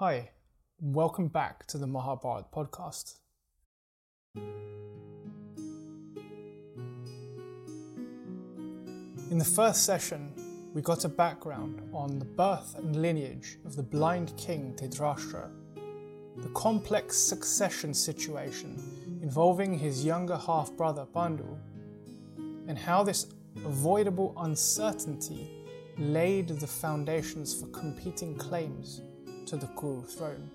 Hi, welcome back to the Mahabharat podcast. In the first session, we got a background on the birth and lineage of the blind king Dhritarashtra, the complex succession situation involving his younger half brother Pandu, and how this avoidable uncertainty laid the foundations for competing claims to the Kuru throne.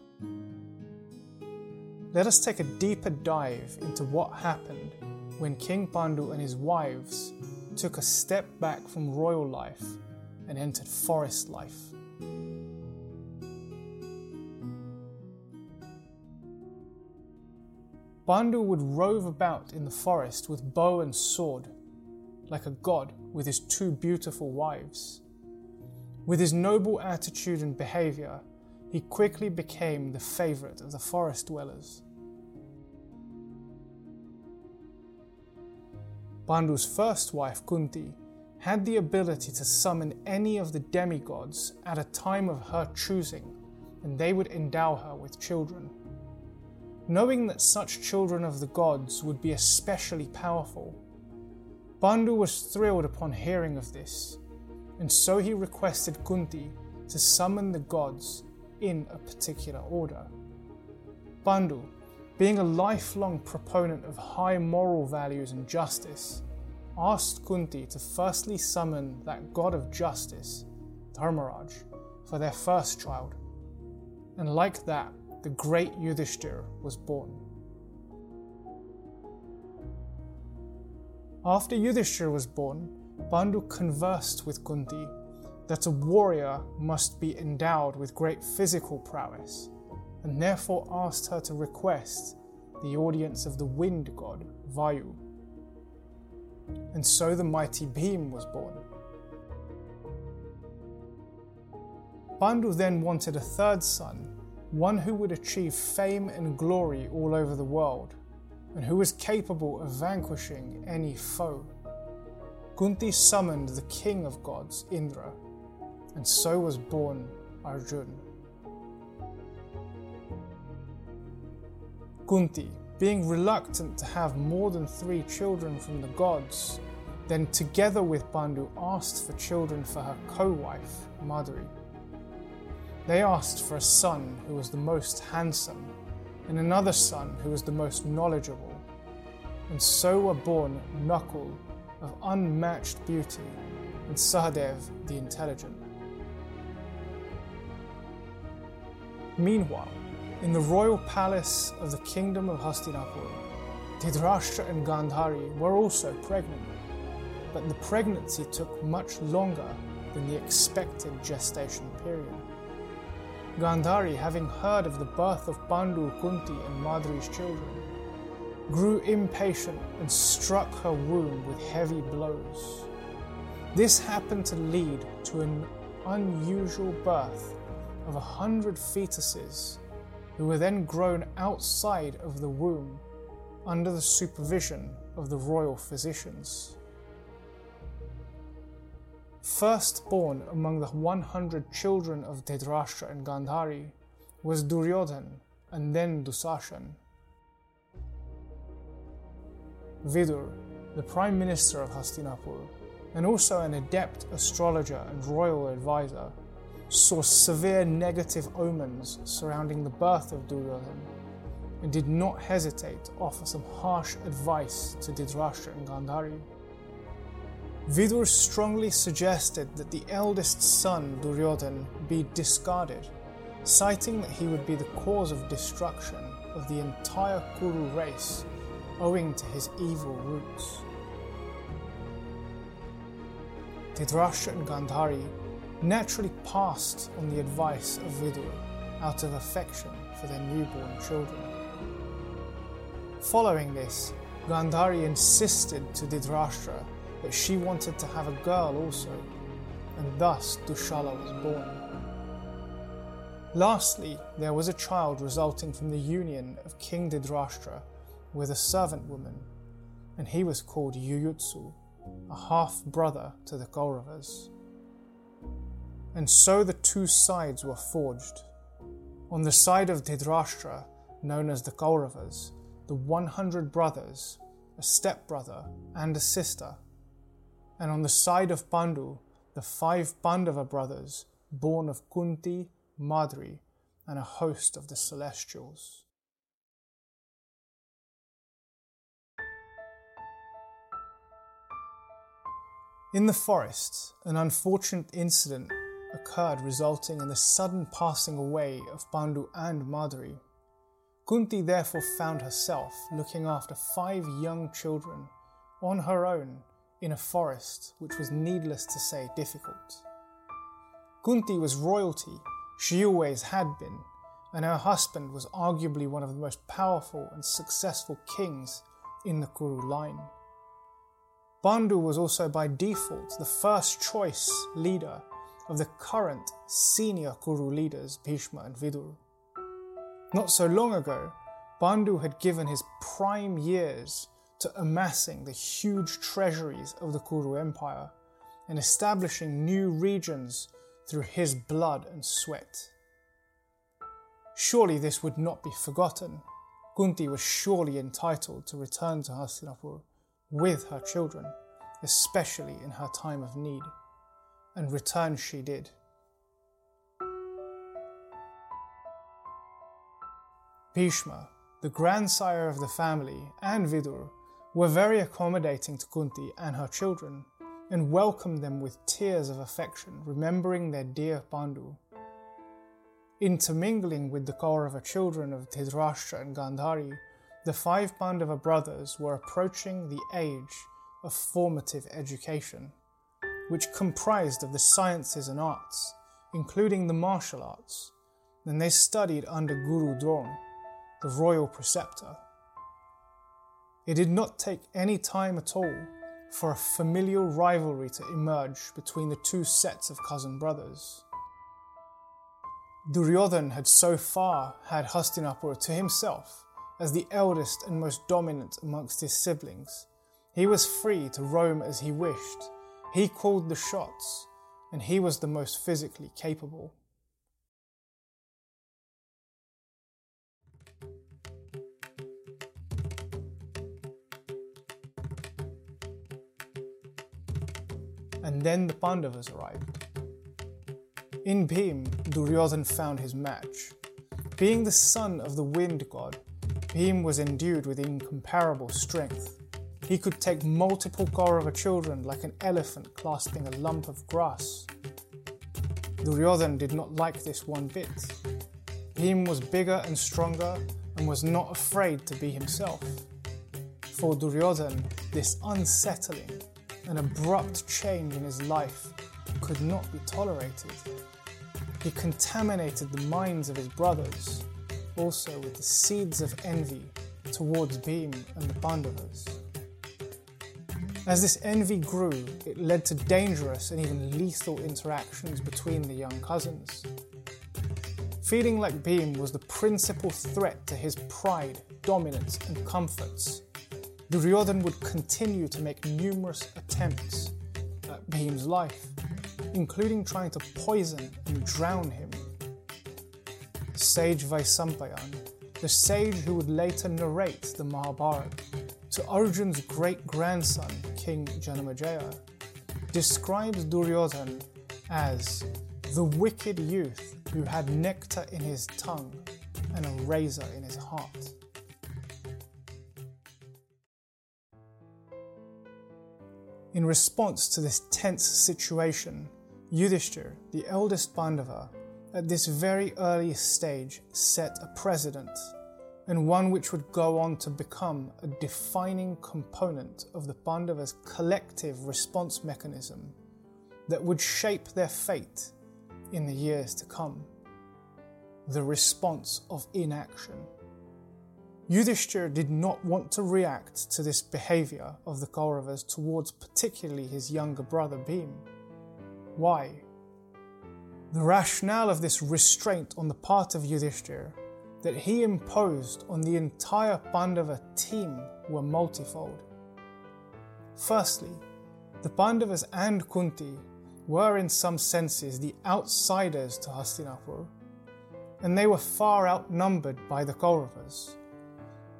Let us take a deeper dive into what happened when King Pandu and his wives took a step back from royal life and entered forest life. Pandu would rove about in the forest with bow and sword, like a god with his two beautiful wives. With his noble attitude and behavior, he quickly became the favorite of the forest dwellers. Pandu's first wife, Kunti, had the ability to summon any of the demigods at a time of her choosing, and they would endow her with children. Knowing that such children of the gods would be especially powerful, Pandu was thrilled upon hearing of this, and so he requested Kunti to summon the gods in a particular order. Pandu, being a lifelong proponent of high moral values and justice, asked Kunti to firstly summon that god of justice, Dharmaraj, for their first child. And like that, the great Yudhishthir was born. After Yudhishthir was born, Pandu conversed with Kunti that a warrior must be endowed with great physical prowess, and therefore asked her to request the audience of the wind god, Vayu. And so the mighty Bhim was born. Pandu then wanted a third son, one who would achieve fame and glory all over the world, and who was capable of vanquishing any foe. Kunti summoned the king of gods, Indra, and so was born Arjun. Kunti, being reluctant to have more than three children from the gods, then together with Pandu asked for children for her co-wife, Madri. They asked for a son who was the most handsome, and another son who was the most knowledgeable, and so were born Nakul of unmatched beauty and Sahadev the intelligent. Meanwhile, in the royal palace of the kingdom of Hastinapur, Dhritarashtra and Gandhari were also pregnant, but the pregnancy took much longer than the expected gestation period. Gandhari, having heard of the birth of Pandu, Kunti, and Madri's children, grew impatient and struck her womb with heavy blows. This happened to lead to an unusual birth of a hundred fetuses who were then grown outside of the womb under the supervision of the royal physicians. Firstborn among the 100 children of Dhritarashtra and Gandhari was Duryodhan and then Dushasan. Vidur, the prime minister of Hastinapur, and also an adept astrologer and royal advisor, saw severe negative omens surrounding the birth of Duryodhan and did not hesitate to offer some harsh advice to Dhritarashtra and Gandhari. Vidur strongly suggested that the eldest son, Duryodhan, be discarded, citing that he would be the cause of destruction of the entire Kuru race owing to his evil roots. Dhritarashtra and Gandhari naturally passed on the advice of Vidur out of affection for their newborn children. Following this, Gandhari insisted to Dhritarashtra that she wanted to have a girl also, and thus Dushala was born. Lastly, there was a child resulting from the union of King Dhritarashtra with a servant woman, and he was called Yuyutsu, a half brother to the Kauravas. And so the two sides were forged. On the side of Dhritarashtra, known as the Kauravas, the 100 brothers, a stepbrother, and a sister. And on the side of Pandu, the five Pandava brothers, born of Kunti, Madri, and a host of the celestials. In the forest, an unfortunate incident occurred resulting in the sudden passing away of Pandu and Madri. Kunti therefore found herself looking after five young children on her own in a forest which was needless to say difficult. Kunti was royalty, she always had been, and her husband was arguably one of the most powerful and successful kings in the Kuru line. Pandu was also by default the first choice leader of the current senior Kuru leaders Bhishma and Vidur. Not so long ago, Pandu had given his prime years to amassing the huge treasuries of the Kuru Empire and establishing new regions through his blood and sweat. Surely this would not be forgotten. Kunti was surely entitled to return to Hastinapur with her children, especially in her time of need. And return she did. Bhishma, the grandsire of the family, and Vidur were very accommodating to Kunti and her children, and welcomed them with tears of affection, remembering their dear Pandu. Intermingling with the Kaurava children of Dhritarashtra and Gandhari, the five Pandava brothers were approaching the age of formative education, which comprised of the sciences and arts, including the martial arts, and they studied under Guru Drona, the royal preceptor. It did not take any time at all for a familial rivalry to emerge between the two sets of cousin brothers. Duryodhan had so far had Hastinapur to himself as the eldest and most dominant amongst his siblings. He was free to roam as he wished. He called the shots, and he was the most physically capable. And then the Pandavas arrived. In Bhim, Duryodhan found his match. Being the son of the wind god, Bhim was endued with incomparable strength. He could take multiple Kaurava children like an elephant clasping a lump of grass. Duryodhan did not like this one bit. Bhim was bigger and stronger and was not afraid to be himself. For Duryodhan, this unsettling and abrupt change in his life could not be tolerated. He contaminated the minds of his brothers also with the seeds of envy towards Bhim and the Pandavas. As this envy grew, it led to dangerous and even lethal interactions between the young cousins. Feeling like Bhim was the principal threat to his pride, dominance, and comforts, Duryodhan would continue to make numerous attempts at Bhim's life, including trying to poison and drown him sage Vaisampayan, the sage who would later narrate the Mahabharata, to Arjun's great grandson, King Janamejaya, describes Duryodhan as the wicked youth who had nectar in his tongue and a razor in his heart. In response to this tense situation, Yudhishthir, the eldest Pandava, at this very early stage set a precedent, and one which would go on to become a defining component of the Pandavas' collective response mechanism that would shape their fate in the years to come. The response of inaction. Yudhishthir did not want to react to this behavior of the Kauravas towards particularly his younger brother Bhim. Why? The rationale of this restraint on the part of Yudhishthir that he imposed on the entire Pandava team were multifold. Firstly, the Pandavas and Kunti were in some senses the outsiders to Hastinapur, and they were far outnumbered by the Kauravas.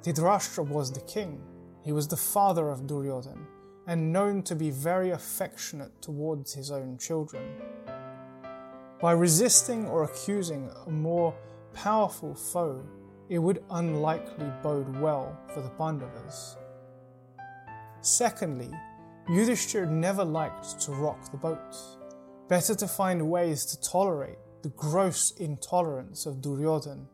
Dhritarashtra was the king, he was the father of Duryodhan, and known to be very affectionate towards his own children. By resisting or accusing a more powerful foe, it would unlikely bode well for the Pandavas. Secondly, Yudhishthir never liked to rock the boat. Better to find ways to tolerate the gross intolerance of Duryodhan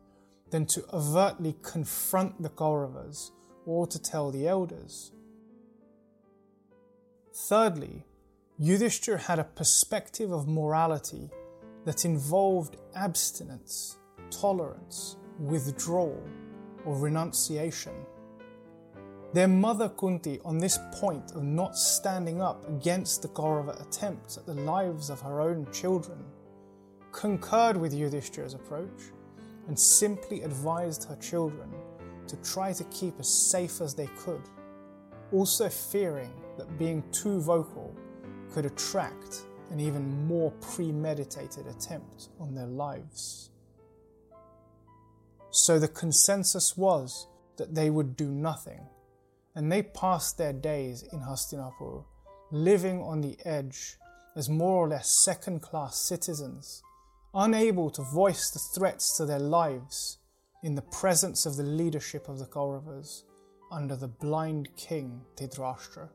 than to overtly confront the Kauravas or to tell the elders. Thirdly, Yudhishthir had a perspective of morality that involved abstinence, tolerance, withdrawal, or renunciation. Their mother Kunti, on this point of not standing up against the Kaurava attempts at the lives of her own children, concurred with Yudhishthir's approach and simply advised her children to try to keep as safe as they could, also fearing that being too vocal could attract an even more premeditated attempt on their lives. So the consensus was that they would do nothing, and they passed their days in Hastinapur, living on the edge as more or less second class citizens, unable to voice the threats to their lives in the presence of the leadership of the Kauravas under the blind king Dhritarashtra.